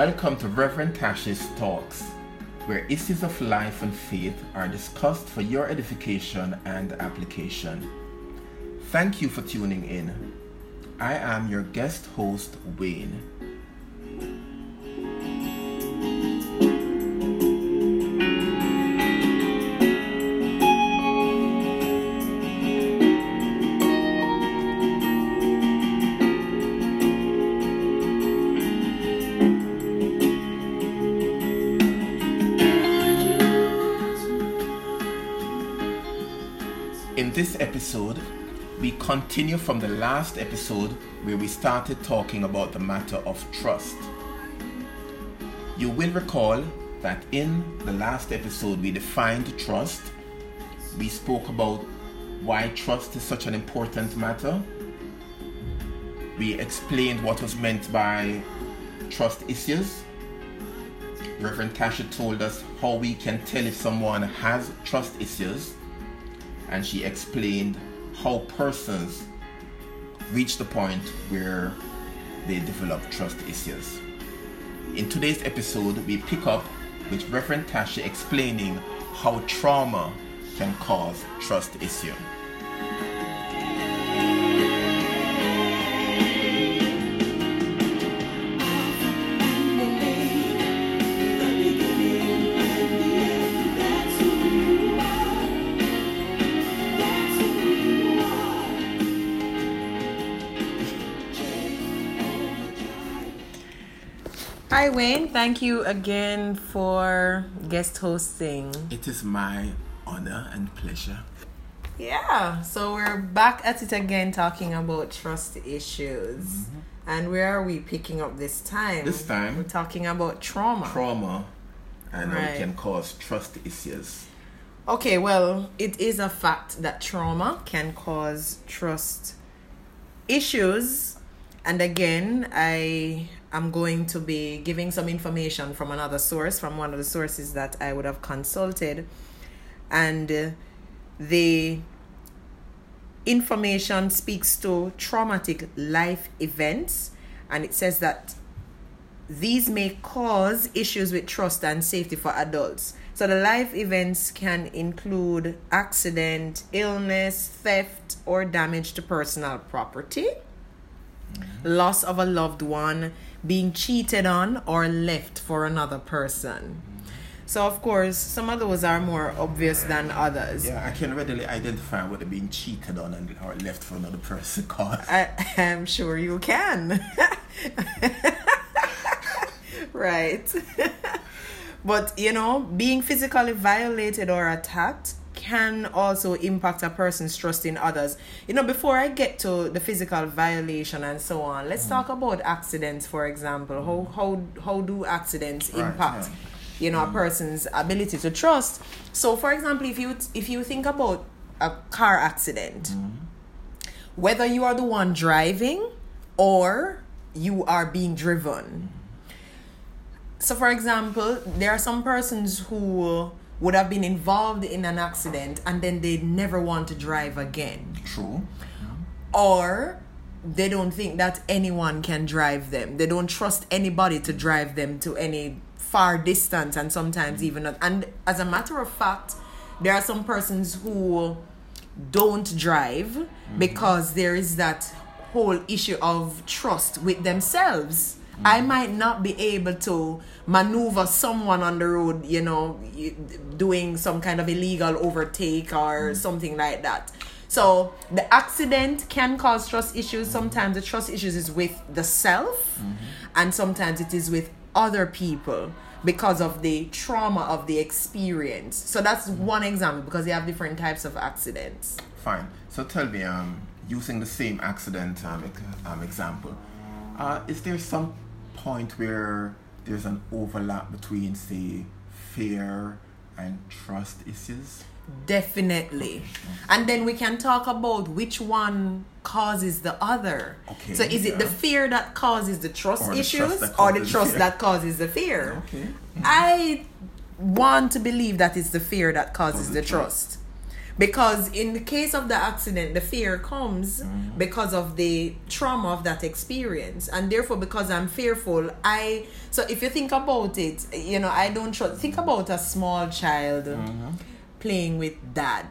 Welcome to Reverend Tashi's Talks, where issues of life and faith are discussed for your edification and application. Thank you for tuning in. I am your guest host, Wayne. In this episode, we continue from the last episode where we started talking about the matter of trust. You will recall that in the last episode we defined trust. We spoke about why trust is such an important matter. We explained what was meant by trust issues. Reverend Tashi told us how we can tell if someone has trust issues and she explained how persons reach the point where they develop trust issues. In today's episode, we pick up with Reverend Tashi explaining how trauma can cause trust issue. Hi, Wayne. Thank you again for guest hosting. It is my honor and pleasure. Yeah, so we're back at it again talking about trust issues. Mm-hmm. And where are we picking up this time? This time- we're talking about trauma. Trauma and how it can cause trust issues. Okay, well, it is a fact that trauma can cause trust issues. And again, I am going to be giving some information from another source, from one of the sources that I would have consulted. And uh, the information speaks to traumatic life events. And it says that these may cause issues with trust and safety for adults. So the life events can include accident, illness, theft, or damage to personal property, loss of a loved one, being cheated on, or left for another person. So of course, some of those are more obvious than others. Yeah, I can readily identify what they're being cheated on and or left for another person cause. I am sure you can. right. but, you know, being physically violated or attacked can also impact a person's trust in others. You know, before I get to the physical violation and so on, let's mm. talk about accidents, for example. How mm. how how do accidents Right, impact yeah. you know a mm. person's ability to trust? So, for example, if you if you think about a car accident, whether you are the one driving or you are being driven. So, for example, there are some persons who would have been involved in an accident and then they never want to drive again, True. or they don't think that anyone can drive them. They don't trust anybody to drive them to any far distance, and sometimes even not. And as a matter of fact, there are some persons who don't drive mm-hmm. because there is that whole issue of trust with themselves. I might not be able to maneuver someone on the road, you know, doing some kind of illegal overtake or something like that. So the accident can cause trust issues. Sometimes the trust issues is with the self, and sometimes it is with other people because of the trauma of the experience. So that's one example because they have different types of accidents. Fine. So tell me, um, using the same accident um, um, example, uh, is there some point where there's an overlap between, say, fear and trust issues? Definitely. And then we can talk about which one causes the other. Okay, so is it the fear that causes the trust Or the issues trust or the trust fear? that causes the fear? Okay. I want to believe that it's the fear that causes Causes the trust. trust. Because in the case of the accident the fear comes Mm-hmm. because of the trauma of that experience and therefore because i'm fearful i so if you think about it you know i don't trust think about a small child Mm-hmm. playing with dad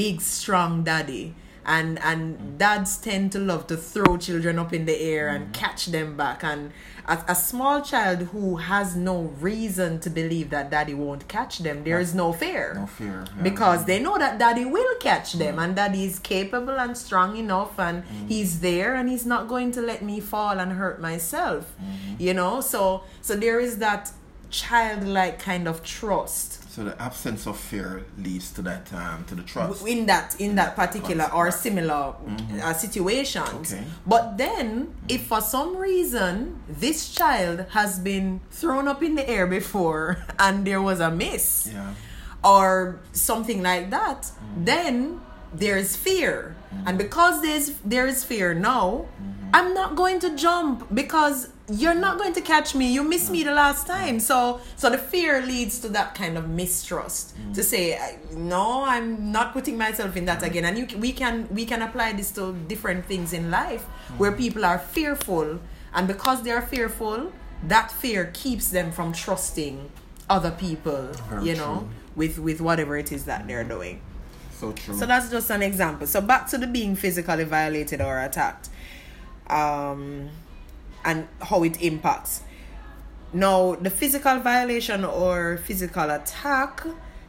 big strong daddy and and mm. dads tend to love to throw children up in the air and mm. catch them back. And a, a small child who has no reason to believe that daddy won't catch them there is no fear. No fear. yeah. because mm. they know that daddy will catch them and daddy is capable and strong enough and he's there and he's not going to let me fall and hurt myself you know? So so there is that childlike kind of trust So the absence of fear leads to that um, to the trust. in that in that particular or similar uh, situations. Okay. but then if for some reason this child has been thrown up in the air before and there was a miss Yeah. or something like that then there's fear. And because there's there is fear now i'm not going to jump because you're not going to catch me. You missed me the last time. So so the fear leads to that kind of mistrust to mm. say no i'm not putting myself in that mm. again. And you we can we can apply this to different things in life mm. where people are fearful. And because they are fearful that fear keeps them from trusting other people Very you know true. with with whatever it is that they're doing. So true. so that's just an example. So back to the being physically violated or attacked. Um and how it impacts. Now the physical violation or physical attack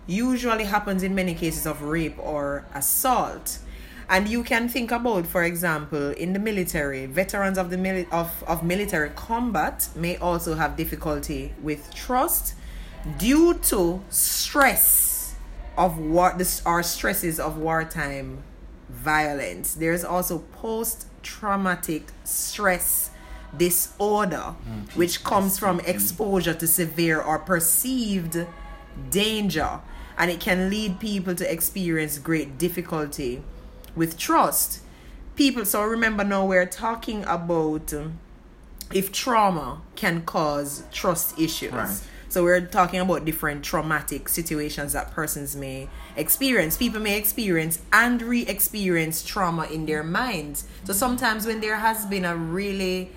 usually happens in many cases of rape or assault. And you can think about for example in the military veterans of the mili- of, of military combat may also have difficulty with trust due to stress of war this or stresses of wartime violence. There's also post traumatic stress disorder mm, which comes from mm. exposure to severe or perceived danger and it can lead people to experience great difficulty with trust people so remember now we're talking about if trauma can cause trust issues Right. so we're talking about different traumatic situations that persons may experience. People may experience and re-experience trauma in their minds. So sometimes when there has been a really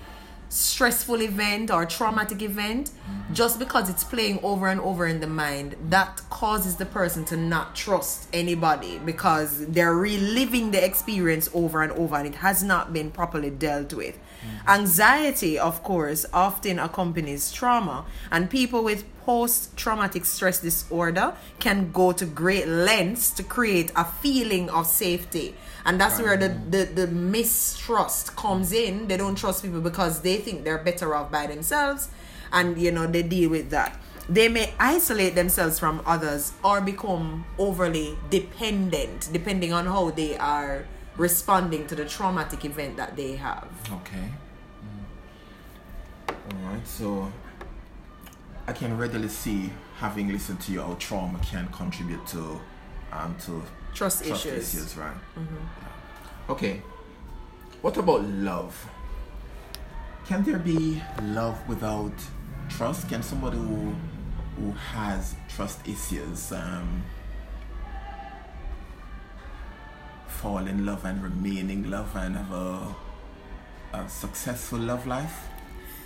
stressful event or traumatic event, just because it's playing over and over in the mind, that causes the person to not trust anybody because they're reliving the experience over and over and it has not been properly dealt with. Mm. Anxiety, of course, often accompanies trauma, and people with post traumatic stress disorder can go to great lengths to create a feeling of safety. And that's where the, the, the mistrust comes in. They don't trust people because they think they're better off by themselves, and you know, they deal with that. They may isolate themselves from others or become overly dependent, depending on how they are responding to the traumatic event that they have. Okay. All right. So I can readily see, having listened to you, how trauma can contribute to um to Trust, trust issues. issues, right? Yeah. Okay. What about love? Can there be love without trust? Can somebody who who has trust issues um, fall in love and remain in love and have a, a successful love life?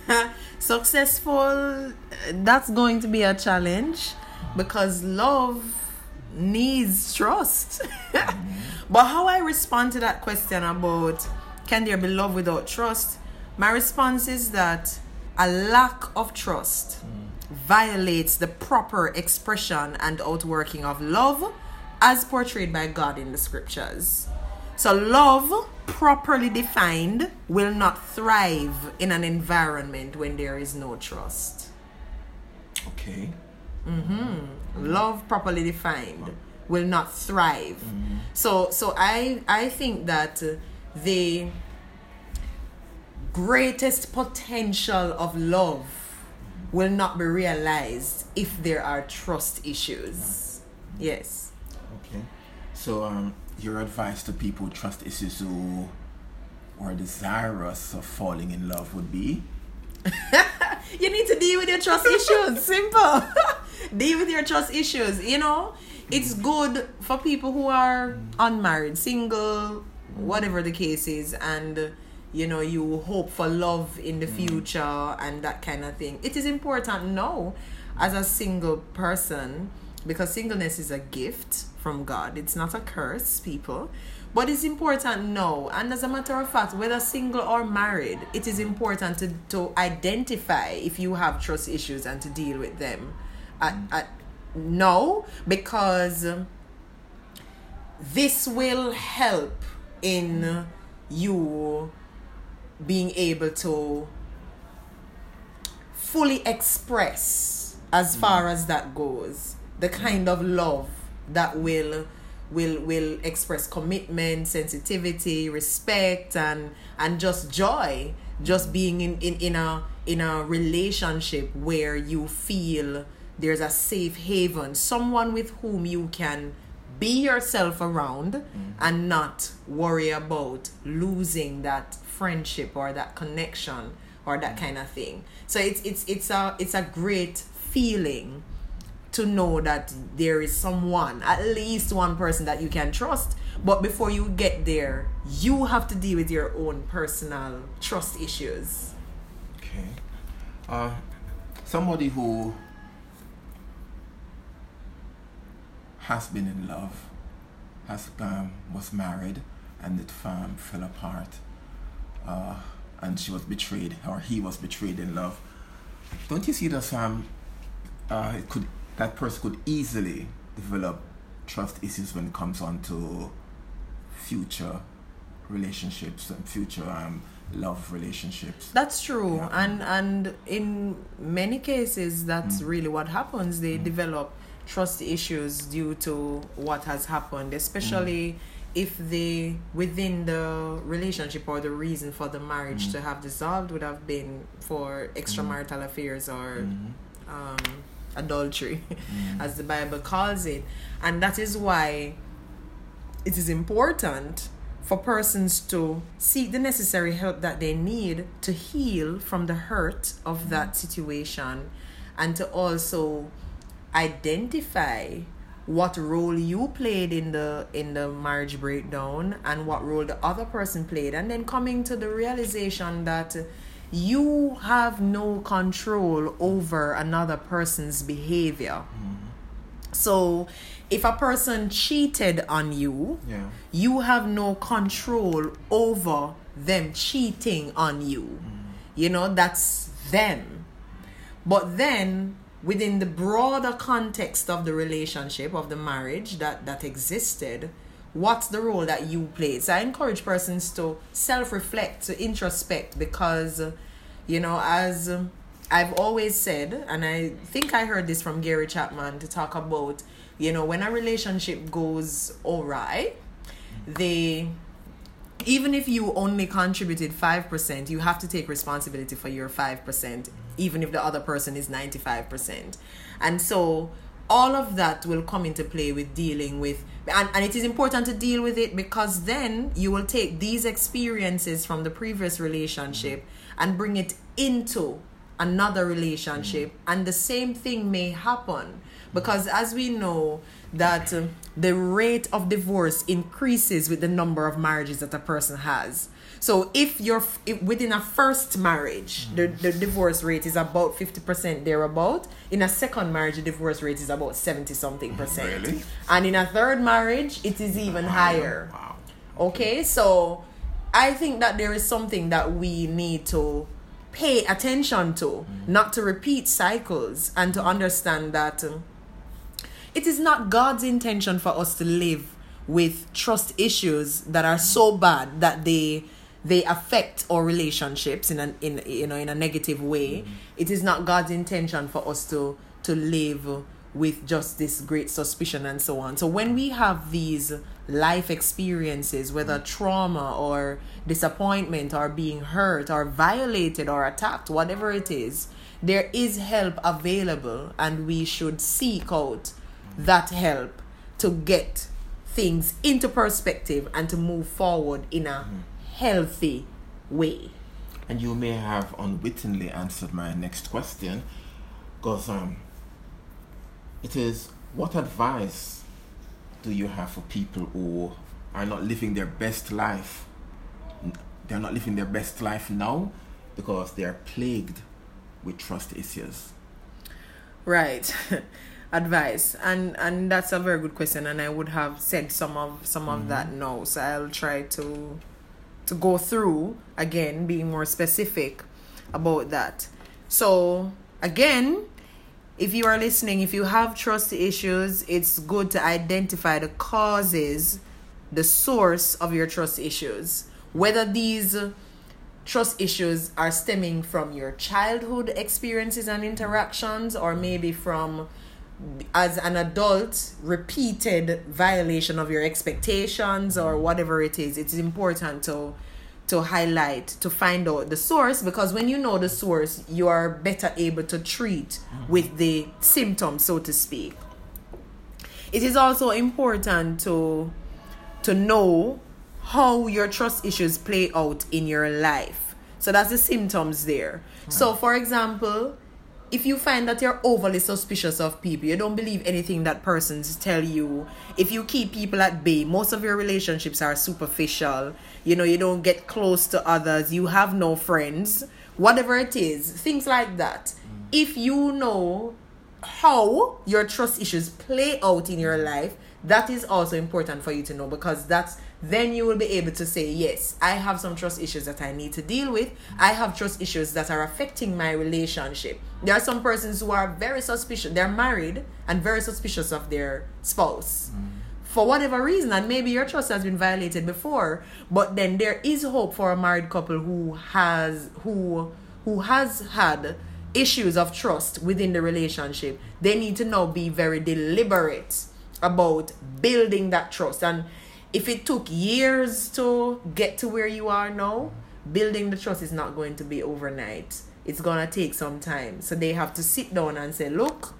Successful, that's going to be a challenge because love needs trust. but how I respond to that question about can there be love without trust? My response is that a lack of trust mm. violates the proper expression and outworking of love as portrayed by God in the scriptures. So, love, properly defined, will not thrive in an environment when there is no trust. Okay. Mhm. Love, properly defined, will not thrive. So, so I, I think that the greatest potential of love will not be realized if there are trust issues. Yes. Okay. So, um, your advice to people trust issues who are desirous of falling in love would be? You need to deal with your trust issues. Simple. deal with your trust issues. You know, it's good for people who are unmarried, single, whatever the case is, and you know you hope for love in the future and that kind of thing. It is important now, as a single person, because singleness is a gift from God. It's not a curse, people. But it's important now, and as a matter of fact, whether single or married, it is important to, to identify if you have trust issues and to deal with them. At, at, no, because this will help in you being able to fully express as far mm. as that goes the kind of love that will will will express commitment sensitivity respect and and just joy. Just being in in, in a in a relationship where you feel there's a safe haven someone with whom you can be yourself around mm. and not worry about losing that friendship or that connection or that mm. kind of thing. So it's it's it's a it's a great feeling to know that there is someone at least one person that you can trust but before you get there you have to deal with your own personal trust issues Okay. Uh, somebody who has been in love, has um, was married, and it um, fell apart, uh, and she was betrayed, or he was betrayed in love. Don't you see that um, uh, it could that person could easily develop trust issues when it comes on to future relationships and future um, love relationships. That's true, Yeah. and and in many cases, that's mm. really what happens. They mm. develop trust issues due to what has happened, especially mm. if they within the relationship or the reason for the marriage to have dissolved would have been for extramarital affairs or mm-hmm. um, adultery, mm. as the Bible calls it, and that is why it is important for persons to seek the necessary help that they need to heal from the hurt of mm. that situation and to also identify what role you played in the in the marriage breakdown and what role the other person played. And then coming to the realization that you have no control over another person's behavior mm-hmm. so if a person cheated on you Yeah. you have no control over them cheating on you. Mm-hmm. You know, that's them. But then within the broader context of the relationship of the marriage that that existed, what's the role that you play So I encourage persons to self-reflect, to introspect because you know, as um, I've always said, and I think I heard this from Gary Chapman to talk about, you know, when a relationship goes all right, they even if you only contributed 5%, you have to take responsibility for your 5%, even if the other person is 95%. And so all of that will come into play with dealing with and, and it is important to deal with it because then you will take these experiences from the previous relationship and bring it into another relationship. And the same thing may happen because as we know that uh, the rate of divorce increases with the number of marriages that a person has so if you're if within a first marriage the, mm. the divorce rate is about 50% thereabout. In a second marriage the divorce rate is about 70 something mm, percent. Really? and in a third marriage it is even higher. Wow. Okay, so I think that there is something that we need to pay attention to, mm. not to repeat cycles, and to understand that um, it is not God's intention for us to live with trust issues that are so bad that they they affect our relationships in an in you know in a negative way. Mm-hmm. It is not God's intention for us to to live with just this great suspicion and so on. So when we have these life experiences, whether mm-hmm. trauma or disappointment or being hurt or violated or attacked, whatever it is, there is help available and we should seek out mm-hmm. that help to get things into perspective and to move forward in a healthy way. And you may have unwittingly answered my next question, because um, it is what advice do you have for people who are not living their best life? They're not living their best life now because they are plagued with trust issues. Right. Advice. And and that's a very good question and I would have said some of some of that now. So I'll try to to go through again being more specific about that. So again, if you are listening, if you have trust issues, it's good to identify the causes, the source of your trust issues. Whether these trust issues are stemming from your childhood experiences and interactions, or maybe from as an adult repeated violation of your expectations or whatever it is it's important to to highlight to find out the source because when you know the source you are better able to treat mm-hmm. with the symptoms so to speak. It is also important to to know how your trust issues play out in your life. So that's the symptoms there. So for example if you find that you're overly suspicious of people, you don't believe anything that persons tell you, if you keep people at bay, most of your relationships are superficial, you know, you don't get close to others, you have no friends, whatever it is, things like that. Mm. If you know how your trust issues play out in your life, that is also important for you to know because that's then you will be able to say, Yes, I have some trust issues that I need to deal with. I have trust issues that are affecting my relationship. There are some persons who are very suspicious, they're married and very suspicious of their spouse. Mm. For whatever reason, and maybe your trust has been violated before, but then there is hope for a married couple who has who who has had issues of trust within the relationship. They need to now be very deliberate about building that trust and if it took years to get to where you are now, building the trust is not going to be overnight. It's going to take some time. So they have to sit down and say, look,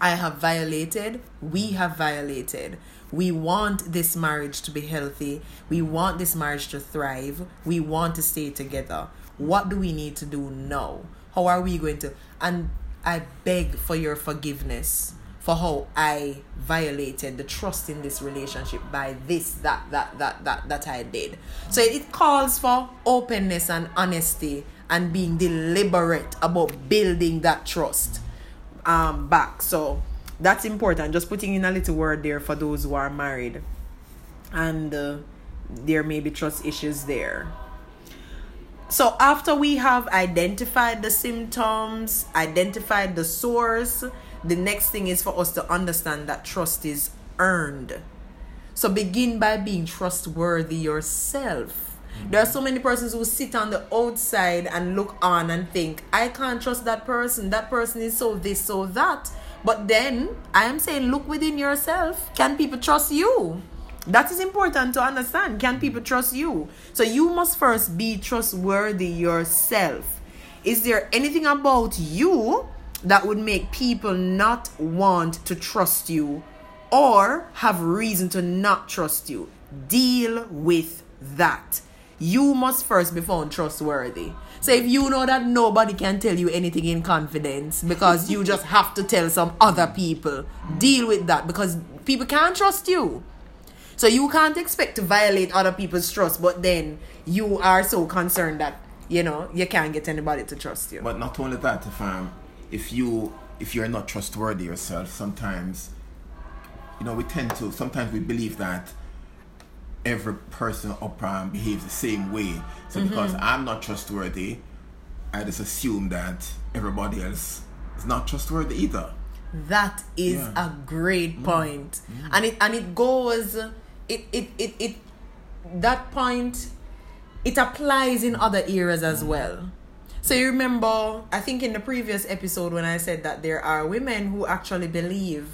I have violated, we have violated. We want this marriage to be healthy. We want this marriage to thrive. We want to stay together. What do we need to do now? How are we going to? And I beg for your forgiveness for how I violated the trust in this relationship by this, that, that, that, that, that I did. So it calls for openness and honesty and being deliberate about building that trust um back. So that's important. Just putting in a little word there for those who are married. And uh, there may be trust issues there. So after we have identified the symptoms, identified the source, the next thing is for us to understand that trust is earned. So begin by being trustworthy yourself. Mm-hmm. There are so many persons who sit on the outside and look on and think, I can't trust that person. That person is so this, so that. But then I am saying, look within yourself. Can people trust you? That is important to understand. Can people trust you? So you must first be trustworthy yourself. Is there anything about you that would make people not want to trust you or have reason to not trust you? Deal with that. You must first be found trustworthy. So if you know that nobody can tell you anything in confidence because you just have to tell some other people, deal with that because people can't trust you. So you can't expect to violate other people's trust, but then you are so concerned that you know you can't get anybody to trust you. But not only that, if um, if you if you're not trustworthy yourself, sometimes you know we tend to sometimes we believe that every person up um, behaves the same way. So because I'm not trustworthy, I just assume that everybody else is not trustworthy either. That is Yeah. Mm. a great point. And it and it goes it, it it it that point it applies in other areas as Mm. well. So you remember I think in the previous episode when I said that there are women who actually believe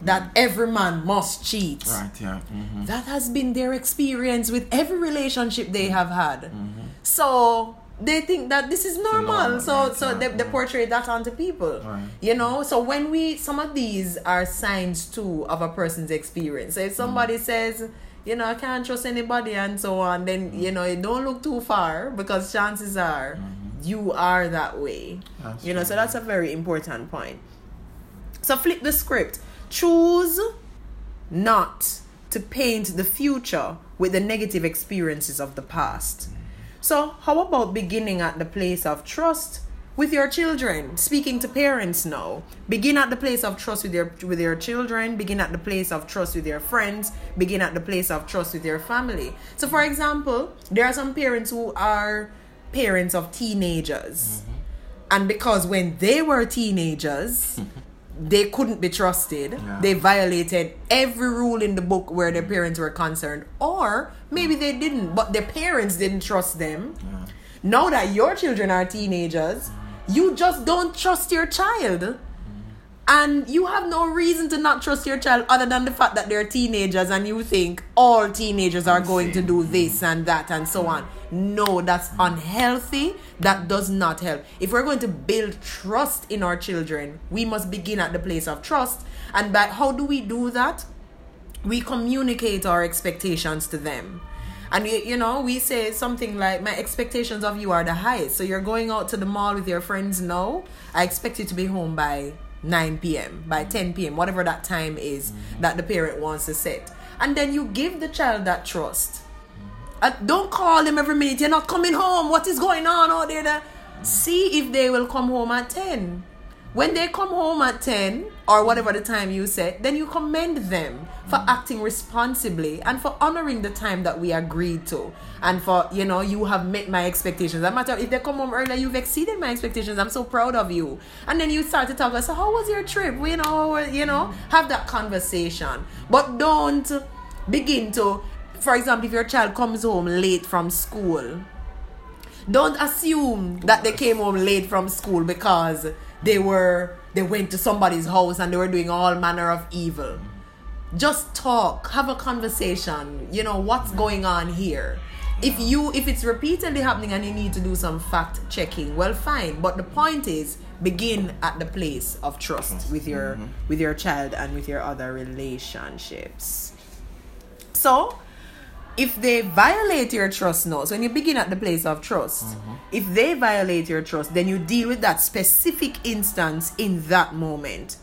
that every man must cheat. Right? Yeah. hmm That has been their experience with every relationship Mm. they have had. So they think that this is normal. normal, so right, so yeah, they, they portray that onto people. Right. You know, so when we some of these are signs too of a person's experience. So if somebody Mm. says, you know, I can't trust anybody and so on, then Mm. you know, it don't look too far because chances are you are that way. That's you know, so that's a very important point. So flip the script. Choose not to paint the future with the negative experiences of the past. So, how about beginning at the place of trust with your children? Speaking to parents now. Begin at the place of trust with your with your children, begin at the place of trust with your friends, begin at the place of trust with your family. So, for example, there are some parents who are parents of teenagers. Mm-hmm. And because when they were teenagers, mm-hmm. they couldn't be trusted. Yeah. They violated every rule in the book where their parents were concerned. Or maybe they didn't, but their parents didn't trust them. Now that your children are teenagers, mm. you just don't trust your child. And you have no reason to not trust your child other than the fact that they're teenagers and you think all teenagers are going to do this and that and so on. No, that's unhealthy. That does not help. If we're going to build trust in our children, we must begin at the place of trust. And by how do we do that? We communicate our expectations to them. And you, you know, we say something like, My expectations of you are the highest. So you're going out to the mall with your friends now. I expect you to be home by 9 p.m., by 10 p.m., whatever that time is that the parent wants to set. And then you give the child that trust. Uh, don't call them every minute. You're not coming home. What is going on out there? There? See if they will come home at 10. When they come home at 10 or whatever the time you set, then you commend them for mm. acting responsibly and for honoring the time that we agreed to. And for, you know, you have met my expectations. No matter if they come home earlier, you've exceeded my expectations. I'm so proud of you. And then you start to talk, so how was your trip? You know, you know, mm. have that conversation. But don't begin to, for example, if your child comes home late from school, don't assume that they came home late from school because they were they went to somebody's house and they were doing all manner of evil. Just talk have a conversation you know what's going on here? If you if it's repeatedly happening and you need to do some fact checking well fine. But the point is begin at the place of trust with your mm-hmm. with your child and with your other relationships. So if they violate your trust now, so when you begin at the place of trust, mm-hmm. if they violate your trust, then you deal with that specific instance in that moment.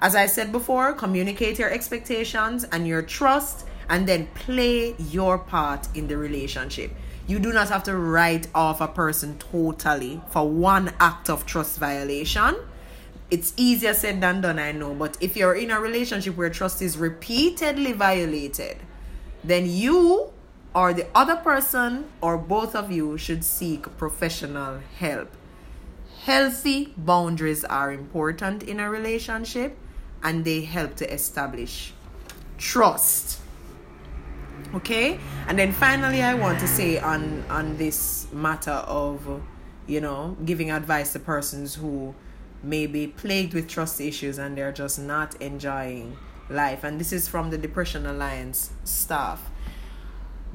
As I said before, communicate your expectations and your trust, and then play your part in the relationship. You do not have to write off a person totally for one act of trust violation. It's easier said than done, I know, but if you're in a relationship where trust is repeatedly violated, then you or the other person or both of you should seek professional help. Healthy boundaries are important in a relationship and they help to establish trust. Okay? And then finally I want to say on on this matter of you know, giving advice to persons who may be plagued with trust issues and they're just not enjoying life. And this is from the Depression Alliance staff.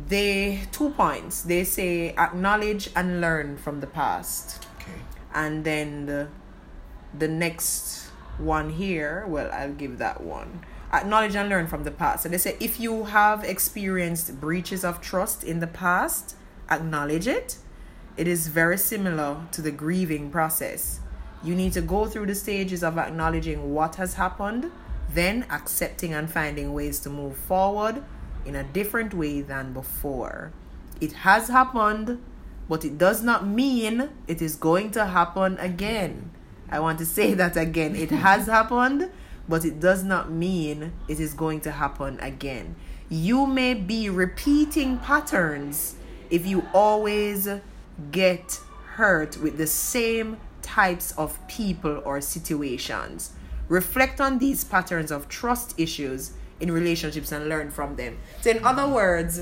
They two points. They say acknowledge and learn from the past. Okay. and then the, the next one here well i'll give that one. Acknowledge and learn from the past. So they say if you have experienced breaches of trust in the past acknowledge it. It is very similar to the grieving process. You need to go through the stages of acknowledging what has happened then accepting and finding ways to move forward in a different way than before. It has happened, but it does not mean it is going to happen again. I want to say that again. It has happened, but it does not mean it is going to happen again. You may be repeating patterns if you always get hurt with the same types of people or situations. Reflect on these patterns of trust issues in relationships and learn from them. So, in other words,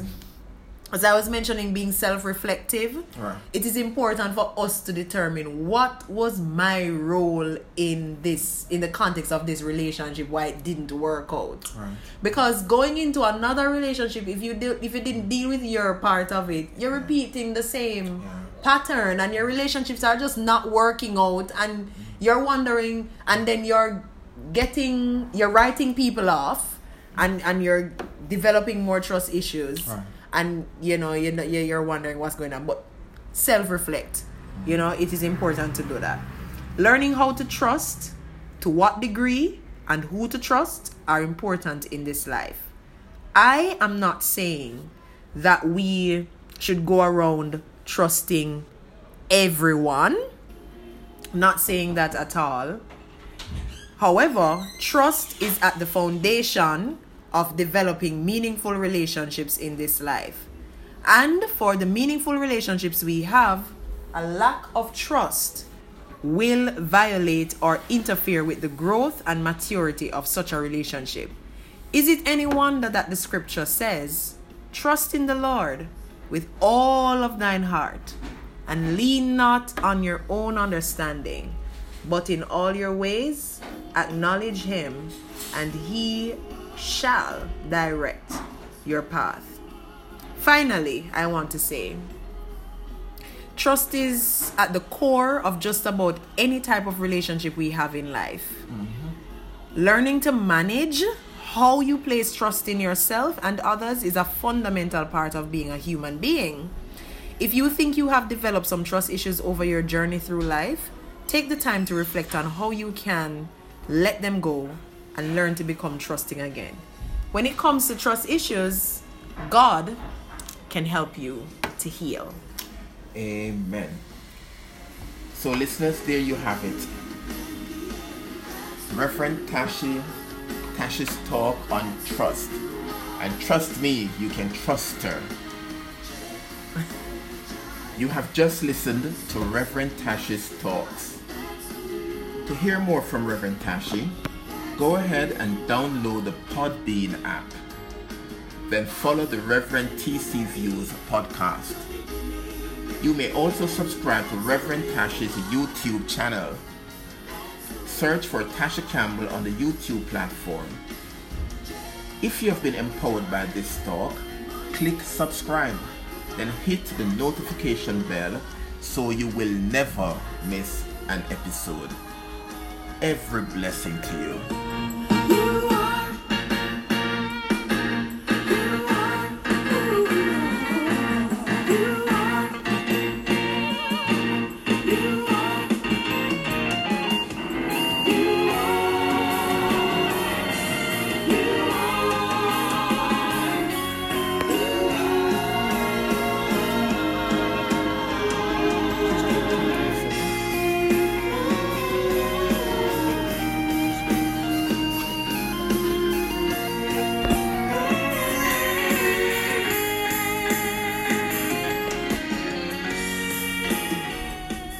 as I was mentioning, being self reflective, Right. it is important for us to determine what was my role in this, in the context of this relationship, why it didn't work out. Right. Because going into another relationship, if you do, if you didn't deal with your part of it, you're repeating the same Yeah. pattern, and your relationships are just not working out, and mm-hmm. you're wondering, and then you're getting, you're writing people off, and and you're developing more trust issues, Right. and you know you're not- you're you're wondering what's going on, but self reflect. You know, it is important to do that. Learning how to trust, to what degree, and who to trust are important in this life. I am not saying that we should go around trusting everyone. Not saying that at all. However, trust is at the foundation of developing meaningful relationships in this life. And for the meaningful relationships we have, a lack of trust will violate or interfere with the growth and maturity of such a relationship. Is it any wonder that the scripture says, Trust in the Lord with all of thine heart, and lean not on your own understanding, but in all your ways acknowledge him, and he shall direct your path. Finally, I want to say, trust is at the core of just about any type of relationship we have in life. Mm-hmm. Learning to manage how you place trust in yourself and others is a fundamental part of being a human being. If you think you have developed some trust issues over your journey through life, take the time to reflect on how you can let them go and learn to become trusting again. When it comes to trust issues, God can help you to heal. Amen. So, listeners, there you have it. Reverend Tashi Tashi's talk on trust. And trust me, you can trust her. you have just listened to Reverend Tashi's talks. To hear more from Reverend Tashi, go ahead and download the Podbean app. Then follow the Reverend TC Views podcast. You may also subscribe to Reverend Tashi's YouTube channel search for Tashi Campbell on the YouTube platform. If you have been empowered by this talk, click subscribe, then hit the notification bell so you will never miss an episode. Every blessing to you.